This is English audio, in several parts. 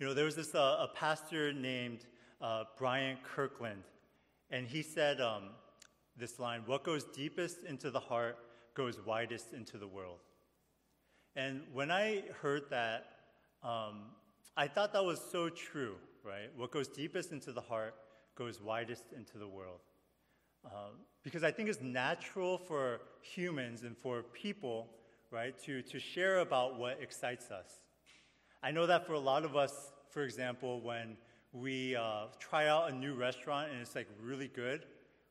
You know, there was this uh, a pastor named uh, Brian Kirkland, and he said um, this line What goes deepest into the heart goes widest into the world. And when I heard that, um, I thought that was so true, right? What goes deepest into the heart goes widest into the world. Um, because I think it's natural for humans and for people, right, to, to share about what excites us. I know that for a lot of us, for example, when we uh, try out a new restaurant and it's like really good,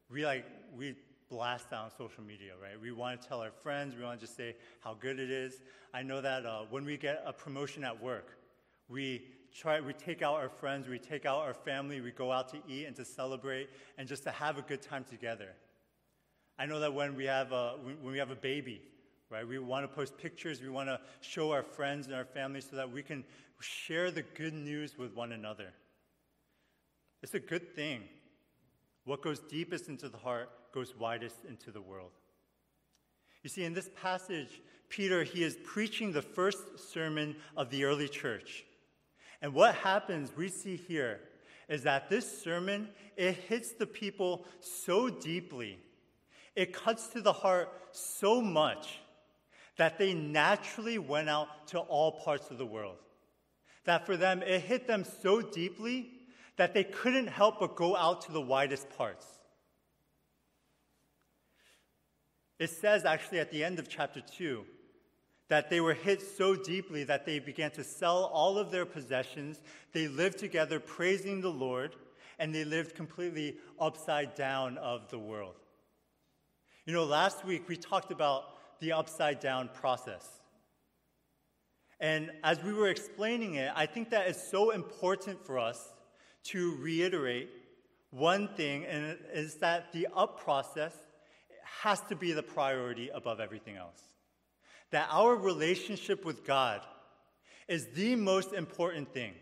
we like we blast on social media, right? We want to tell our friends, we want to just say how good it is. I know that uh, when we get a promotion at work, we try, we take out our friends, we take out our family, we go out to eat and to celebrate and just to have a good time together. I know that when we have a, when we have a baby, right, we want to post pictures, we want to show our friends and our family so that we can share the good news with one another. It's a good thing. What goes deepest into the heart goes widest into the world. You see, in this passage, Peter, he is preaching the first sermon of the early church. And what happens, we see here, is that this sermon, it hits the people so deeply, it cuts to the heart so much that they naturally went out to all parts of the world. That for them, it hit them so deeply that they couldn't help but go out to the widest parts. It says actually at the end of chapter 2 that they were hit so deeply that they began to sell all of their possessions. They lived together praising the Lord, and they lived completely upside down of the world. You know, last week we talked about the upside down process. And as we were explaining it, I think that is so important for us to reiterate one thing, and it is that the up process has to be the priority above everything else that our relationship with God is the most important thing.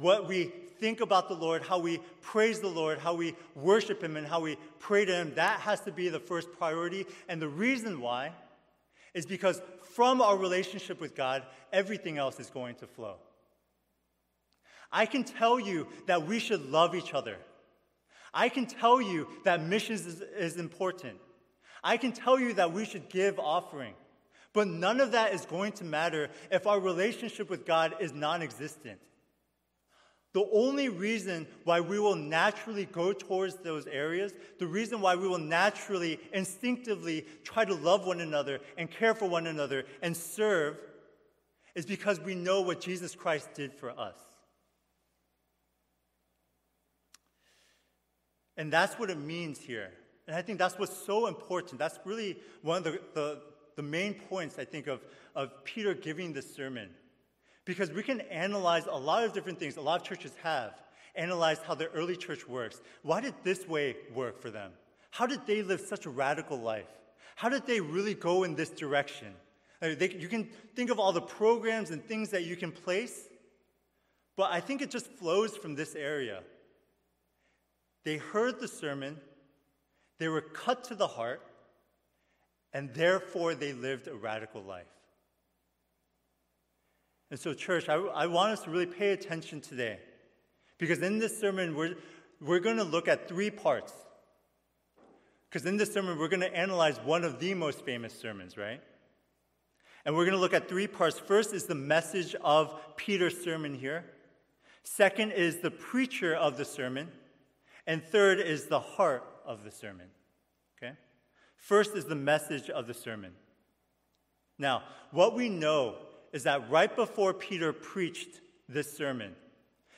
What we think about the Lord, how we praise the Lord, how we worship Him, and how we pray to Him, that has to be the first priority. And the reason why is because from our relationship with God, everything else is going to flow. I can tell you that we should love each other. I can tell you that missions is, is important. I can tell you that we should give offering. But none of that is going to matter if our relationship with God is non existent. The only reason why we will naturally go towards those areas, the reason why we will naturally, instinctively try to love one another and care for one another and serve, is because we know what Jesus Christ did for us. And that's what it means here. And I think that's what's so important. That's really one of the, the, the main points, I think, of, of Peter giving this sermon. Because we can analyze a lot of different things, a lot of churches have analyzed how the early church works. Why did this way work for them? How did they live such a radical life? How did they really go in this direction? Mean, they, you can think of all the programs and things that you can place, but I think it just flows from this area. They heard the sermon, they were cut to the heart, and therefore they lived a radical life. And so, church, I, I want us to really pay attention today because in this sermon, we're, we're going to look at three parts. Because in this sermon, we're going to analyze one of the most famous sermons, right? And we're going to look at three parts. First is the message of Peter's sermon here. Second is the preacher of the sermon. And third is the heart of the sermon. Okay? First is the message of the sermon. Now, what we know is that right before Peter preached this sermon,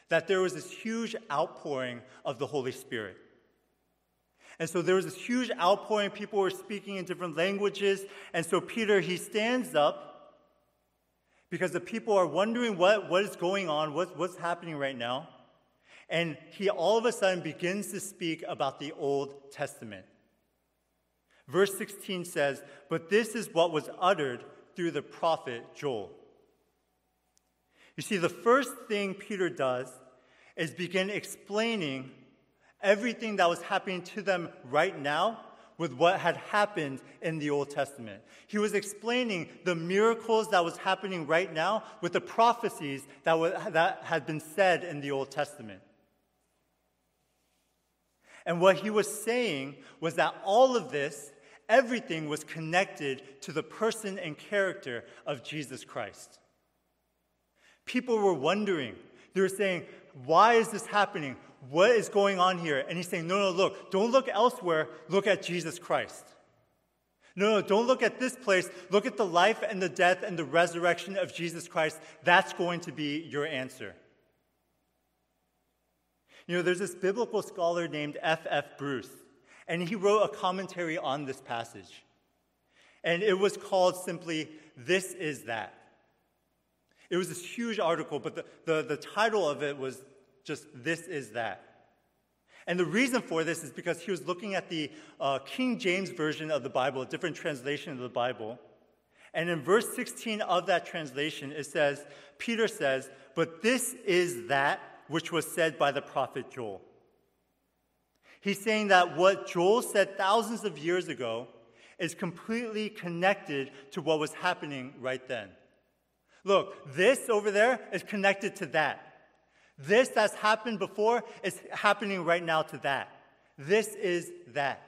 that there was this huge outpouring of the Holy Spirit. And so there was this huge outpouring. People were speaking in different languages. And so Peter, he stands up because the people are wondering what, what is going on, what, what's happening right now. And he all of a sudden begins to speak about the Old Testament. Verse 16 says, But this is what was uttered through the prophet Joel. You see, the first thing Peter does is begin explaining everything that was happening to them right now with what had happened in the Old Testament. He was explaining the miracles that was happening right now with the prophecies that, was, that had been said in the Old Testament. And what he was saying was that all of this, everything was connected to the person and character of Jesus Christ. People were wondering, they were saying, Why is this happening? What is going on here? And he's saying, No, no, look, don't look elsewhere, look at Jesus Christ. No, no, don't look at this place. Look at the life and the death and the resurrection of Jesus Christ. That's going to be your answer. You know, there's this biblical scholar named F.F. F. Bruce, and he wrote a commentary on this passage. And it was called simply, This is That. It was this huge article, but the, the, the title of it was just This is That. And the reason for this is because he was looking at the uh, King James Version of the Bible, a different translation of the Bible. And in verse 16 of that translation, it says, Peter says, But this is that which was said by the prophet Joel. He's saying that what Joel said thousands of years ago is completely connected to what was happening right then. Look, this over there is connected to that. This that's happened before is happening right now to that. This is that.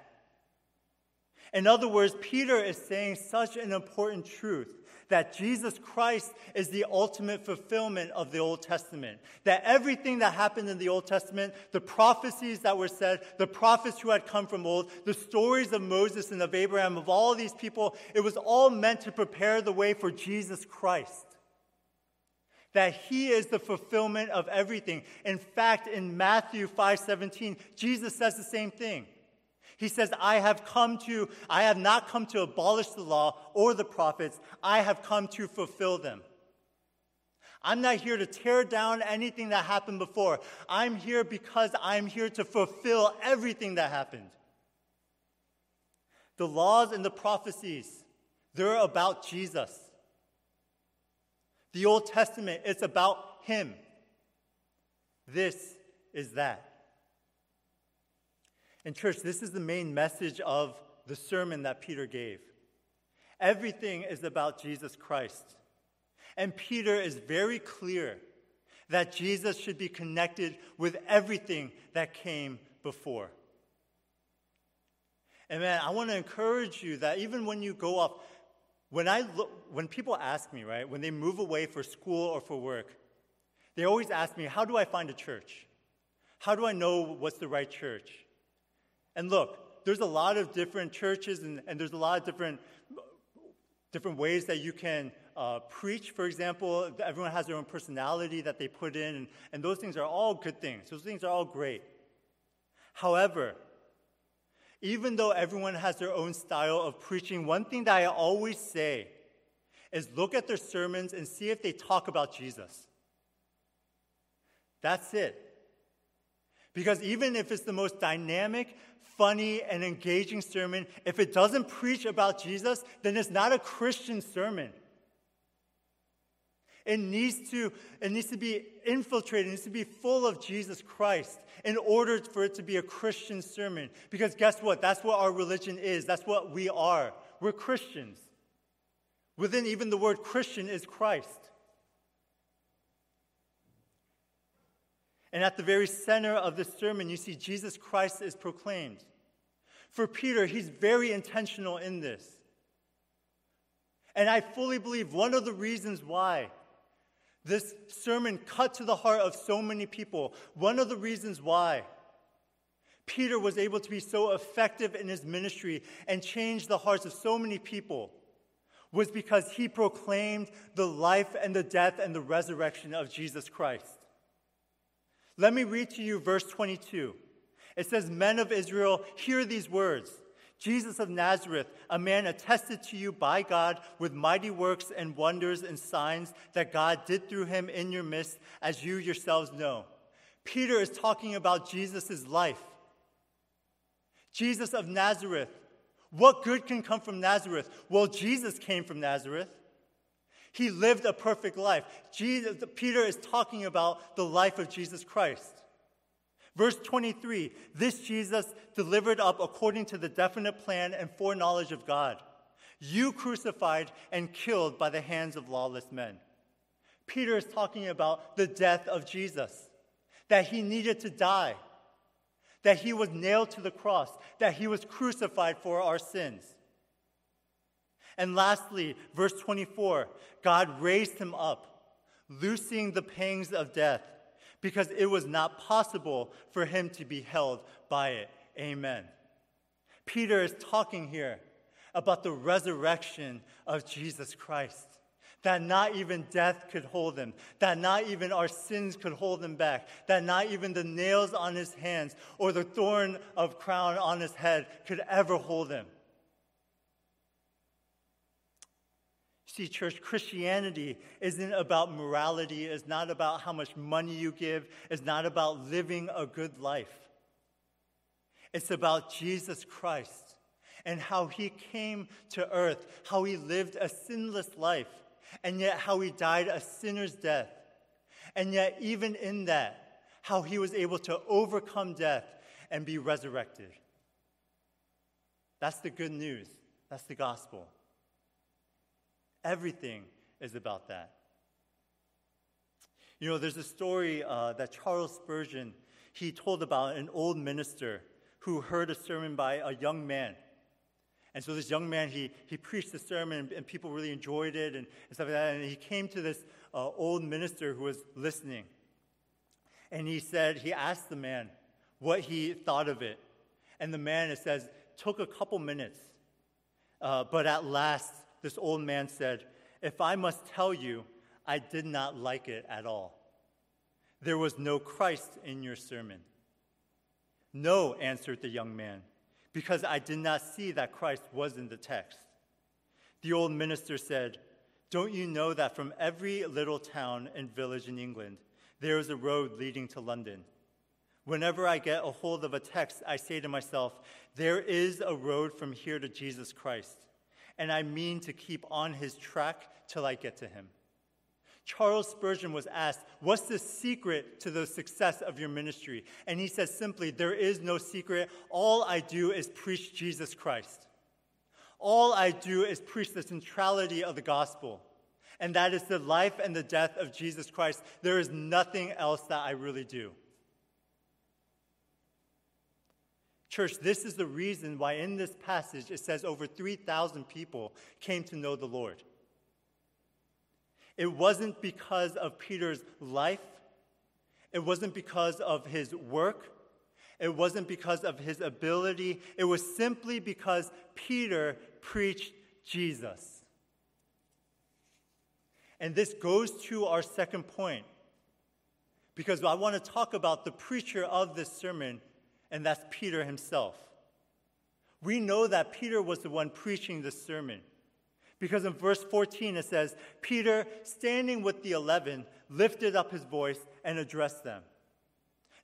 In other words, Peter is saying such an important truth that Jesus Christ is the ultimate fulfillment of the Old Testament. That everything that happened in the Old Testament, the prophecies that were said, the prophets who had come from old, the stories of Moses and of Abraham, of all these people, it was all meant to prepare the way for Jesus Christ that he is the fulfillment of everything. In fact, in Matthew 5:17, Jesus says the same thing. He says, I have come to, I have not come to abolish the law or the prophets, I have come to fulfill them. I'm not here to tear down anything that happened before. I'm here because I'm here to fulfill everything that happened. The laws and the prophecies, they're about Jesus. The Old Testament, it's about Him. This is that. And, church, this is the main message of the sermon that Peter gave. Everything is about Jesus Christ. And Peter is very clear that Jesus should be connected with everything that came before. And man, I want to encourage you that even when you go off, when, I look, when people ask me, right, when they move away for school or for work, they always ask me, How do I find a church? How do I know what's the right church? And look, there's a lot of different churches and, and there's a lot of different, different ways that you can uh, preach. For example, everyone has their own personality that they put in, and, and those things are all good things. Those things are all great. However, even though everyone has their own style of preaching, one thing that I always say is look at their sermons and see if they talk about Jesus. That's it. Because even if it's the most dynamic, funny, and engaging sermon, if it doesn't preach about Jesus, then it's not a Christian sermon. It needs to, it needs to be infiltrated, it needs to be full of Jesus Christ in order for it to be a Christian sermon. Because guess what? That's what our religion is. That's what we are. We're Christians. Within even the word Christian is Christ. And at the very center of this sermon, you see Jesus Christ is proclaimed. For Peter, he's very intentional in this. And I fully believe one of the reasons why this sermon cut to the heart of so many people. One of the reasons why Peter was able to be so effective in his ministry and change the hearts of so many people was because he proclaimed the life and the death and the resurrection of Jesus Christ. Let me read to you verse 22. It says, Men of Israel, hear these words. Jesus of Nazareth, a man attested to you by God with mighty works and wonders and signs that God did through him in your midst, as you yourselves know. Peter is talking about Jesus' life. Jesus of Nazareth. What good can come from Nazareth? Well, Jesus came from Nazareth. He lived a perfect life. Jesus, Peter is talking about the life of Jesus Christ. Verse 23 this Jesus delivered up according to the definite plan and foreknowledge of God. You crucified and killed by the hands of lawless men. Peter is talking about the death of Jesus, that he needed to die, that he was nailed to the cross, that he was crucified for our sins. And lastly, verse 24 God raised him up, loosing the pangs of death, because it was not possible for him to be held by it. Amen. Peter is talking here about the resurrection of Jesus Christ. That not even death could hold him, that not even our sins could hold him back, that not even the nails on his hands or the thorn of crown on his head could ever hold him. See, church, Christianity isn't about morality, it's not about how much money you give, it's not about living a good life. It's about Jesus Christ and how he came to earth, how he lived a sinless life, and yet how he died a sinner's death. And yet, even in that, how he was able to overcome death and be resurrected. That's the good news. That's the gospel. Everything is about that. You know, there's a story uh, that Charles Spurgeon he told about an old minister who heard a sermon by a young man. And so this young man, he, he preached the sermon, and, people really enjoyed it and, and, stuff like that. And he came to this uh, old minister who was listening. And he said, he asked the man what he thought of it. And the man, it says, took a couple minutes. Uh, but at last, this old man said, If I must tell you, I did not like it at all. There was no Christ in your sermon. No, answered the young man, because I did not see that Christ was in the text. The old minister said, Don't you know that from every little town and village in England, there is a road leading to London? Whenever I get a hold of a text, I say to myself, There is a road from here to Jesus Christ and I mean to keep on his track till I get to him. Charles Spurgeon was asked, What's the secret to the success of your ministry? And he says simply, There is no secret. All I do is preach Jesus Christ. All I do is preach the centrality of the gospel, and that is the life and the death of Jesus Christ. There is nothing else that I really do. Church, this is the reason why in this passage it says over 3,000 people came to know the Lord. It wasn't because of Peter's life, it wasn't because of his work, it wasn't because of his ability, it was simply because Peter preached Jesus. And this goes to our second point, because I want to talk about the preacher of this sermon and that's Peter himself. We know that Peter was the one preaching this sermon. Because in verse 14 it says, Peter, standing with the eleven, lifted up his voice and addressed them.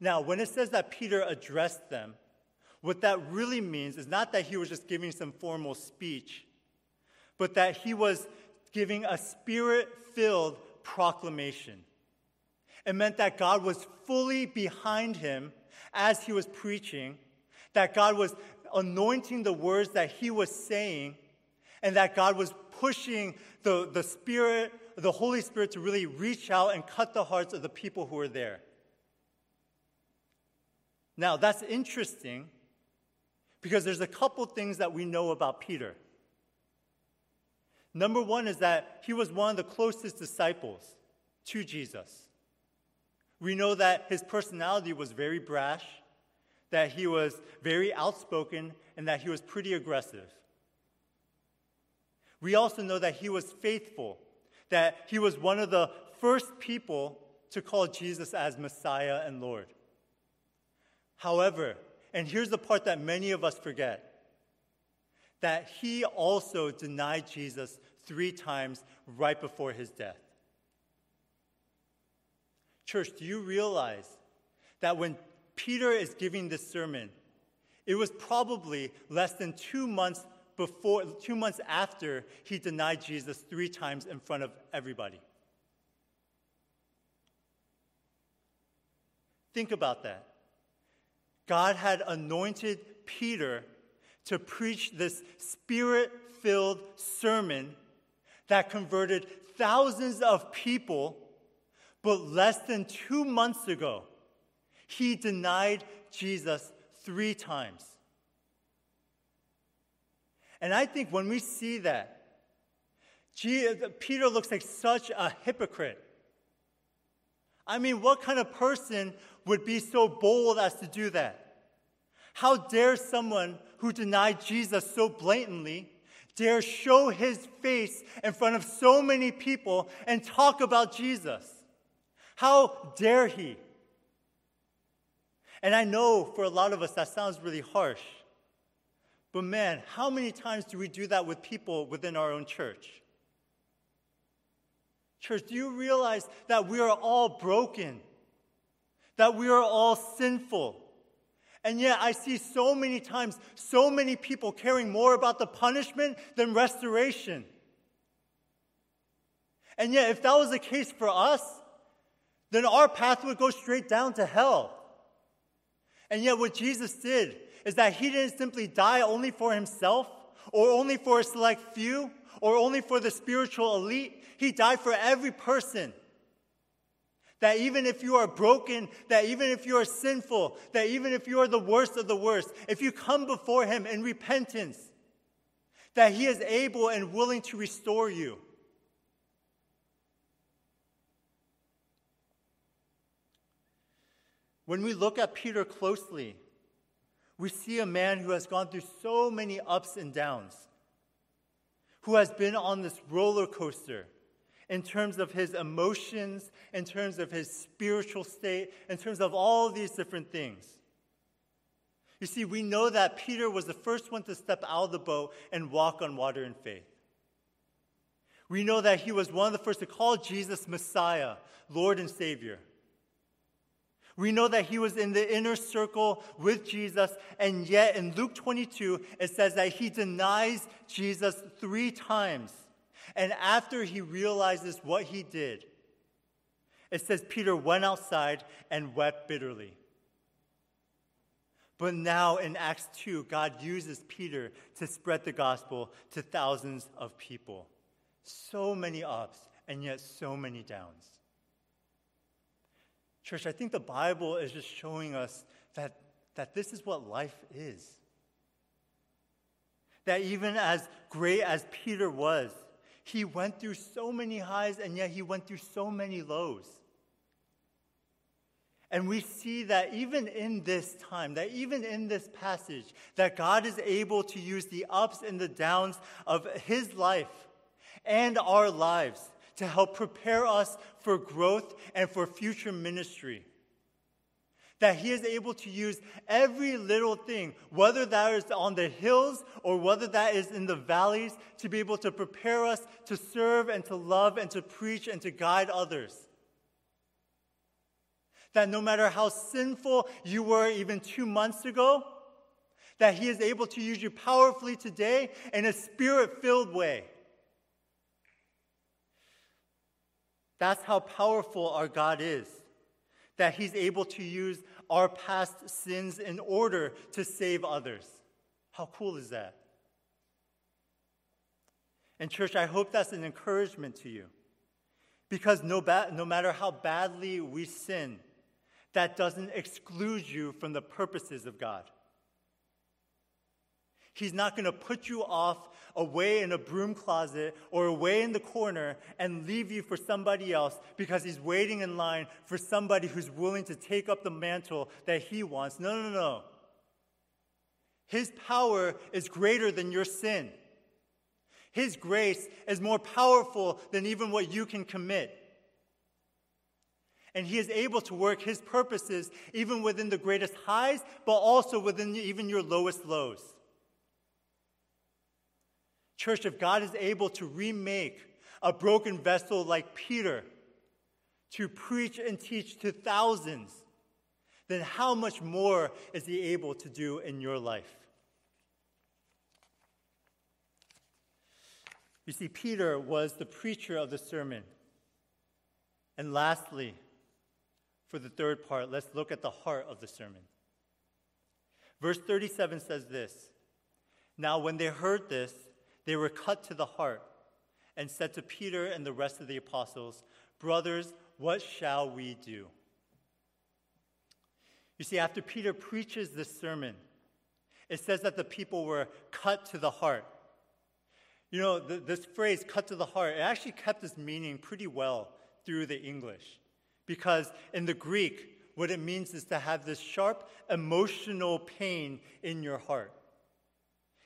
Now, when it says that Peter addressed them, what that really means is not that he was just giving some formal speech, but that he was giving a spirit filled proclamation. It meant that God was fully behind him as he was preaching, that God was anointing the words that he was saying, and that God was pushing the, the Spirit, the Holy Spirit, to really reach out and cut the hearts of the people who were there. Now, that's interesting because there's a couple things that we know about Peter. Number one is that he was one of the closest disciples to Jesus. We know that his personality was very brash, that he was very outspoken, and that he was pretty aggressive. We also know that he was faithful, that he was one of the first people to call Jesus as Messiah and Lord. However, and here's the part that many of us forget that he also denied Jesus three times right before his death. Church, do you realize that when Peter is giving this sermon, it was probably less than two months before, two months after he denied Jesus three times in front of everybody. Think about that. God had anointed Peter to preach this spirit filled sermon that converted thousands of people, but less than two months ago, he denied Jesus three times. And I think when we see that, Peter looks like such a hypocrite. I mean, what kind of person would be so bold as to do that? How dare someone who denied Jesus so blatantly dare show his face in front of so many people and talk about Jesus? How dare he? And I know for a lot of us that sounds really harsh. But man, how many times do we do that with people within our own church? Church, do you realize that we are all broken? That we are all sinful? And yet, I see so many times so many people caring more about the punishment than restoration. And yet, if that was the case for us, then our path would go straight down to hell. And yet, what Jesus did is that he didn't simply die only for himself, or only for a select few, or only for the spiritual elite. He died for every person. That even if you are broken, that even if you are sinful, that even if you are the worst of the worst, if you come before Him in repentance, that He is able and willing to restore you. When we look at Peter closely, we see a man who has gone through so many ups and downs, who has been on this roller coaster in terms of his emotions, in terms of his spiritual state, in terms of all these different things. You see, we know that Peter was the first one to step out of the boat and walk on water in faith. We know that he was one of the first to call Jesus Messiah, Lord and Savior. We know that he was in the inner circle with Jesus, and yet in Luke 22, it says that he denies Jesus three times. And after he realizes what he did, it says Peter went outside and wept bitterly. But now in Acts 2, God uses Peter to spread the gospel to thousands of people. So many ups and yet so many downs. Church, I think the Bible is just showing us that, that this is what life is. That even as great as Peter was, he went through so many highs and yet he went through so many lows. And we see that even in this time, that even in this passage, that God is able to use the ups and the downs of his life and our lives to help prepare us for growth and for future ministry that He is able to use every little thing, whether that is on the hills or whether that is in the valleys, to be able to prepare us to serve and to love and to preach and to guide others. That no matter how sinful you were even two months ago, that He is able to use you powerfully today in a spirit filled way. That's how powerful our God is that he's able to use our past sins in order to save others. How cool is that? And, church, I hope that's an encouragement to you. Because no, ba- no matter how badly we sin, that doesn't exclude you from the purposes of God. He's not going to put you off away in a broom closet or away in the corner and leave you for somebody else because he's waiting in line for somebody who's willing to take up the mantle that he wants. No, no, no. His power is greater than your sin. His grace is more powerful than even what you can commit. And he is able to work his purposes even within the greatest highs, but also within even your lowest lows. Church, if God is able to remake a broken vessel like Peter to preach and teach to thousands, then how much more is he able to do in your life? You see, Peter was the preacher of the sermon. And lastly, for the third part, let's look at the heart of the sermon. Verse 37 says this Now, when they heard this, they were cut to the heart and said to Peter and the rest of the apostles, Brothers, what shall we do? You see, after Peter preaches this sermon, it says that the people were cut to the heart. You know, this phrase, cut to the heart, it actually kept its meaning pretty well through the English. Because in the Greek, what it means is to have this sharp emotional pain in your heart.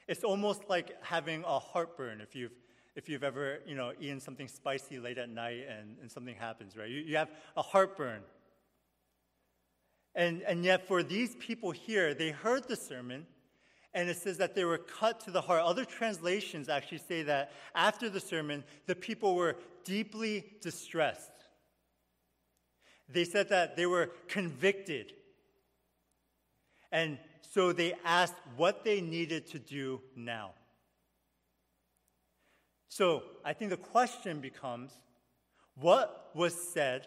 It's almost like having a heartburn if you've, if you've ever you know, eaten something spicy late at night and, and something happens, right? You, you have a heartburn. And, and yet, for these people here, they heard the sermon, and it says that they were cut to the heart. Other translations actually say that after the sermon, the people were deeply distressed. They said that they were convicted. And so they asked what they needed to do now. So I think the question becomes what was said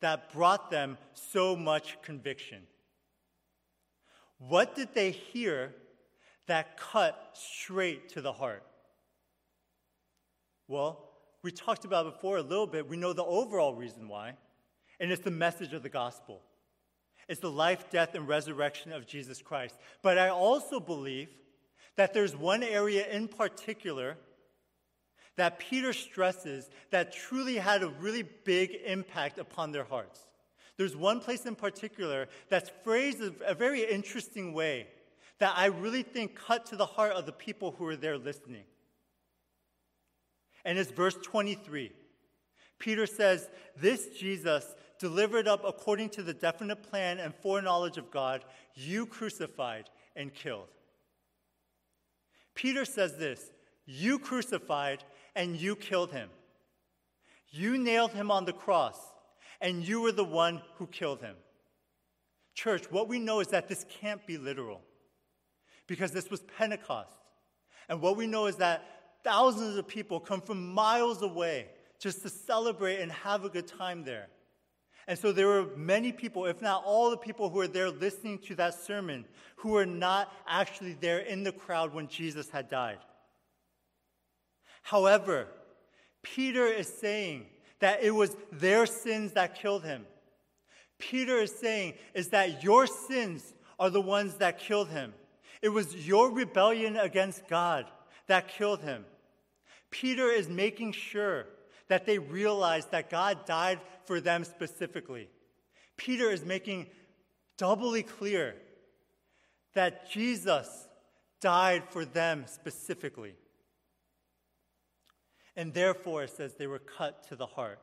that brought them so much conviction? What did they hear that cut straight to the heart? Well, we talked about before a little bit. We know the overall reason why. And it's the message of the gospel. It's the life, death, and resurrection of Jesus Christ. But I also believe that there's one area in particular that Peter stresses that truly had a really big impact upon their hearts. There's one place in particular that's phrased in a very interesting way that I really think cut to the heart of the people who were there listening. And it's verse 23. Peter says, This Jesus delivered up according to the definite plan and foreknowledge of God, you crucified and killed. Peter says this You crucified and you killed him. You nailed him on the cross, and you were the one who killed him. Church, what we know is that this can't be literal because this was Pentecost. And what we know is that thousands of people come from miles away just to celebrate and have a good time there. And so there were many people, if not all the people who were there listening to that sermon, who were not actually there in the crowd when Jesus had died. However, Peter is saying that it was their sins that killed him. Peter is saying is that your sins are the ones that killed him. It was your rebellion against God that killed him. Peter is making sure that they realize that God died for them specifically. Peter is making doubly clear that Jesus died for them specifically. And therefore, it says they were cut to the heart.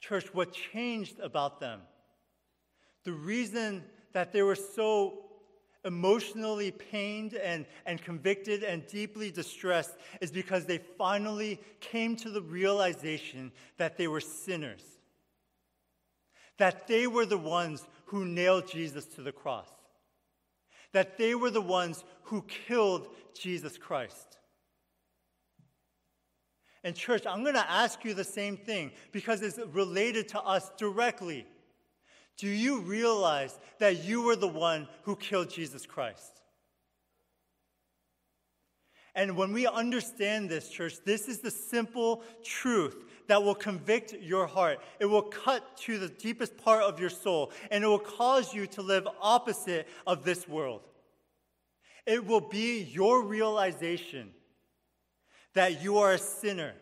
Church, what changed about them? The reason that they were so emotionally pained and, and convicted and deeply distressed is because they finally came to the realization that they were sinners, that they were the ones who nailed Jesus to the cross, that they were the ones who killed Jesus Christ. And, church, I'm going to ask you the same thing because it's related to us directly. Do you realize that you were the one who killed Jesus Christ? And when we understand this, church, this is the simple truth that will convict your heart. It will cut to the deepest part of your soul, and it will cause you to live opposite of this world. It will be your realization that you are a sinner.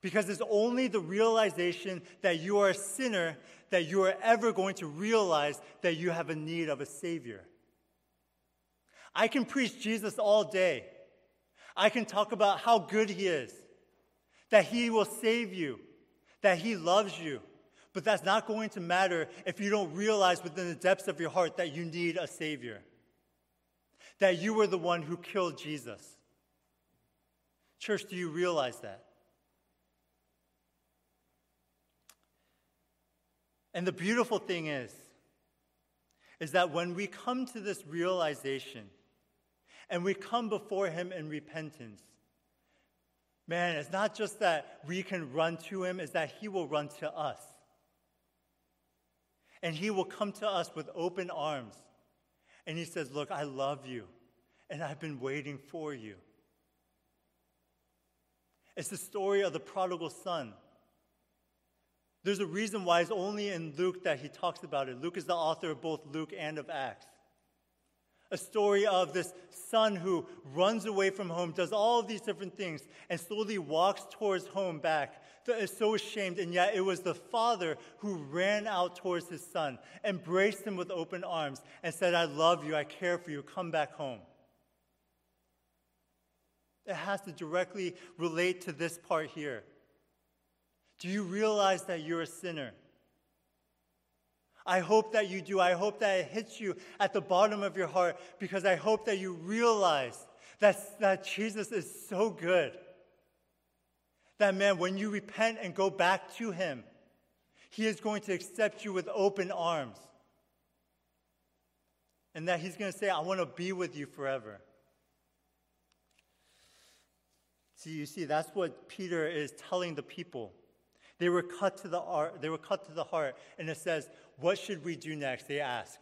Because it's only the realization that you are a sinner that you are ever going to realize that you have a need of a Savior. I can preach Jesus all day. I can talk about how good He is, that He will save you, that He loves you. But that's not going to matter if you don't realize within the depths of your heart that you need a Savior, that you were the one who killed Jesus. Church, do you realize that? And the beautiful thing is, is that when we come to this realization and we come before Him in repentance, man, it's not just that we can run to Him, it's that He will run to us. And He will come to us with open arms And he says, Look, I love you, and I've been waiting for you. It's the story of the prodigal son. There's a reason why it's only in Luke that he talks about it. Luke is the author of both Luke and of Acts. A story of this son who runs away from home, does all of these different things, and slowly walks towards home back. Is so ashamed, and yet it was the father who ran out towards his son, embraced him with open arms, and said, I love you, I care for you, come back home. It has to directly relate to this part here. Do you realize that you're a sinner? I hope that you do. I hope that it hits you at the bottom of your heart because I hope that you realize that, that Jesus is so good. That man, when you repent and go back to Him, He is going to accept you with open arms. And that He's going to say, I want to be with you forever. See, you see, that's what Peter is telling the people. They were cut to the heart, they were cut to the heart, and it says, What should we do next? They ask.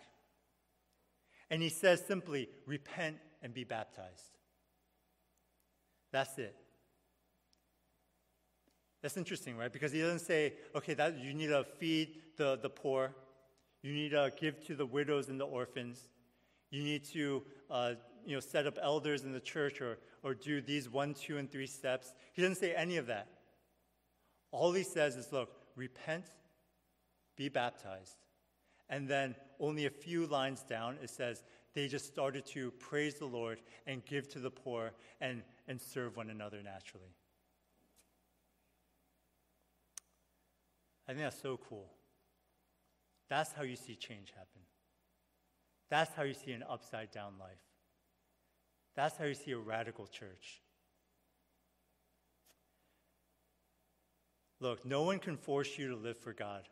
And he says simply, repent and be baptized. That's it. That's interesting, right? Because he doesn't say, okay, that you need to feed the, the poor, you need to give to the widows and the orphans, you need to uh, you know, set up elders in the church or, or do these one, two, and three steps. He doesn't say any of that. All he says is, look, repent, be baptized. And then only a few lines down, it says, they just started to praise the Lord and give to the poor and, and serve one another naturally. I think that's so cool. That's how you see change happen. That's how you see an upside down life. That's how you see a radical church. Look, no one can force you to live for God.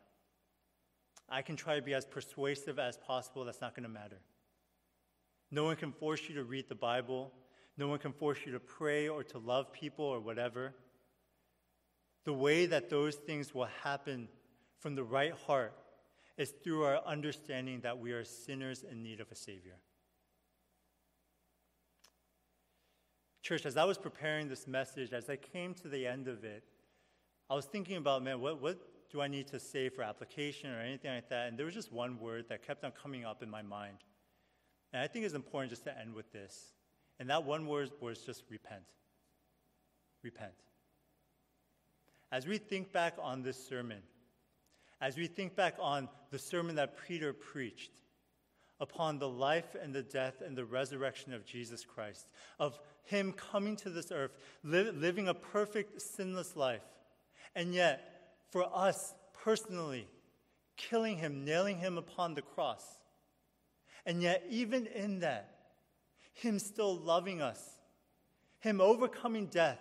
I can try to be as persuasive as possible, that's not going to matter. No one can force you to read the Bible. No one can force you to pray or to love people or whatever. The way that those things will happen from the right heart is through our understanding that we are sinners in need of a Savior. Church, as I was preparing this message, as I came to the end of it, I was thinking about, man, what, what do I need to say for application or anything like that? And there was just one word that kept on coming up in my mind. And I think it's important just to end with this. And that one word was just repent. Repent. As we think back on this sermon, as we think back on the sermon that Peter preached, upon the life and the death and the resurrection of Jesus Christ, of Him coming to this earth, li- living a perfect, sinless life, and yet, for us personally, killing Him, nailing Him upon the cross. And yet, even in that, Him still loving us, Him overcoming death,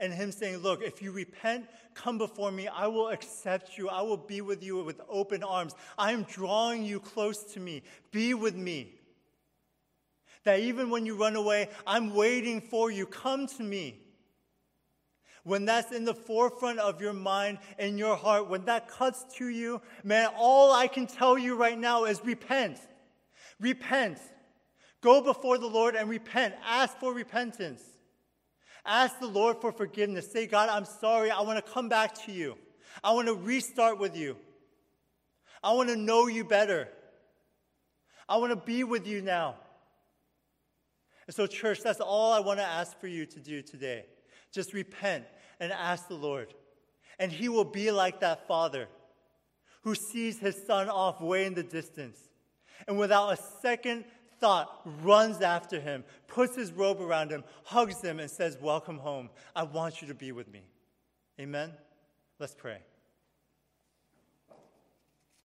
and Him saying, Look, if you repent, come before me. I will accept you. I will be with you with open arms. I am drawing you close to me. Be with me. That even when you run away, I'm waiting for you. Come to me. When that's in the forefront of your mind and your heart, when that cuts to you, man, all I can tell you right now is repent. Repent. Go before the Lord and repent. Ask for repentance. Ask the Lord for forgiveness. Say, God, I'm sorry. I want to come back to you. I want to restart with you. I want to know you better. I want to be with you now. And so, church, that's all I want to ask for you to do today. Just repent and ask the Lord. And He will be like that father who sees his son off way in the distance and without a second thought runs after him, puts his robe around him, hugs him, and says, Welcome home. I want you to be with me. Amen? Let's pray.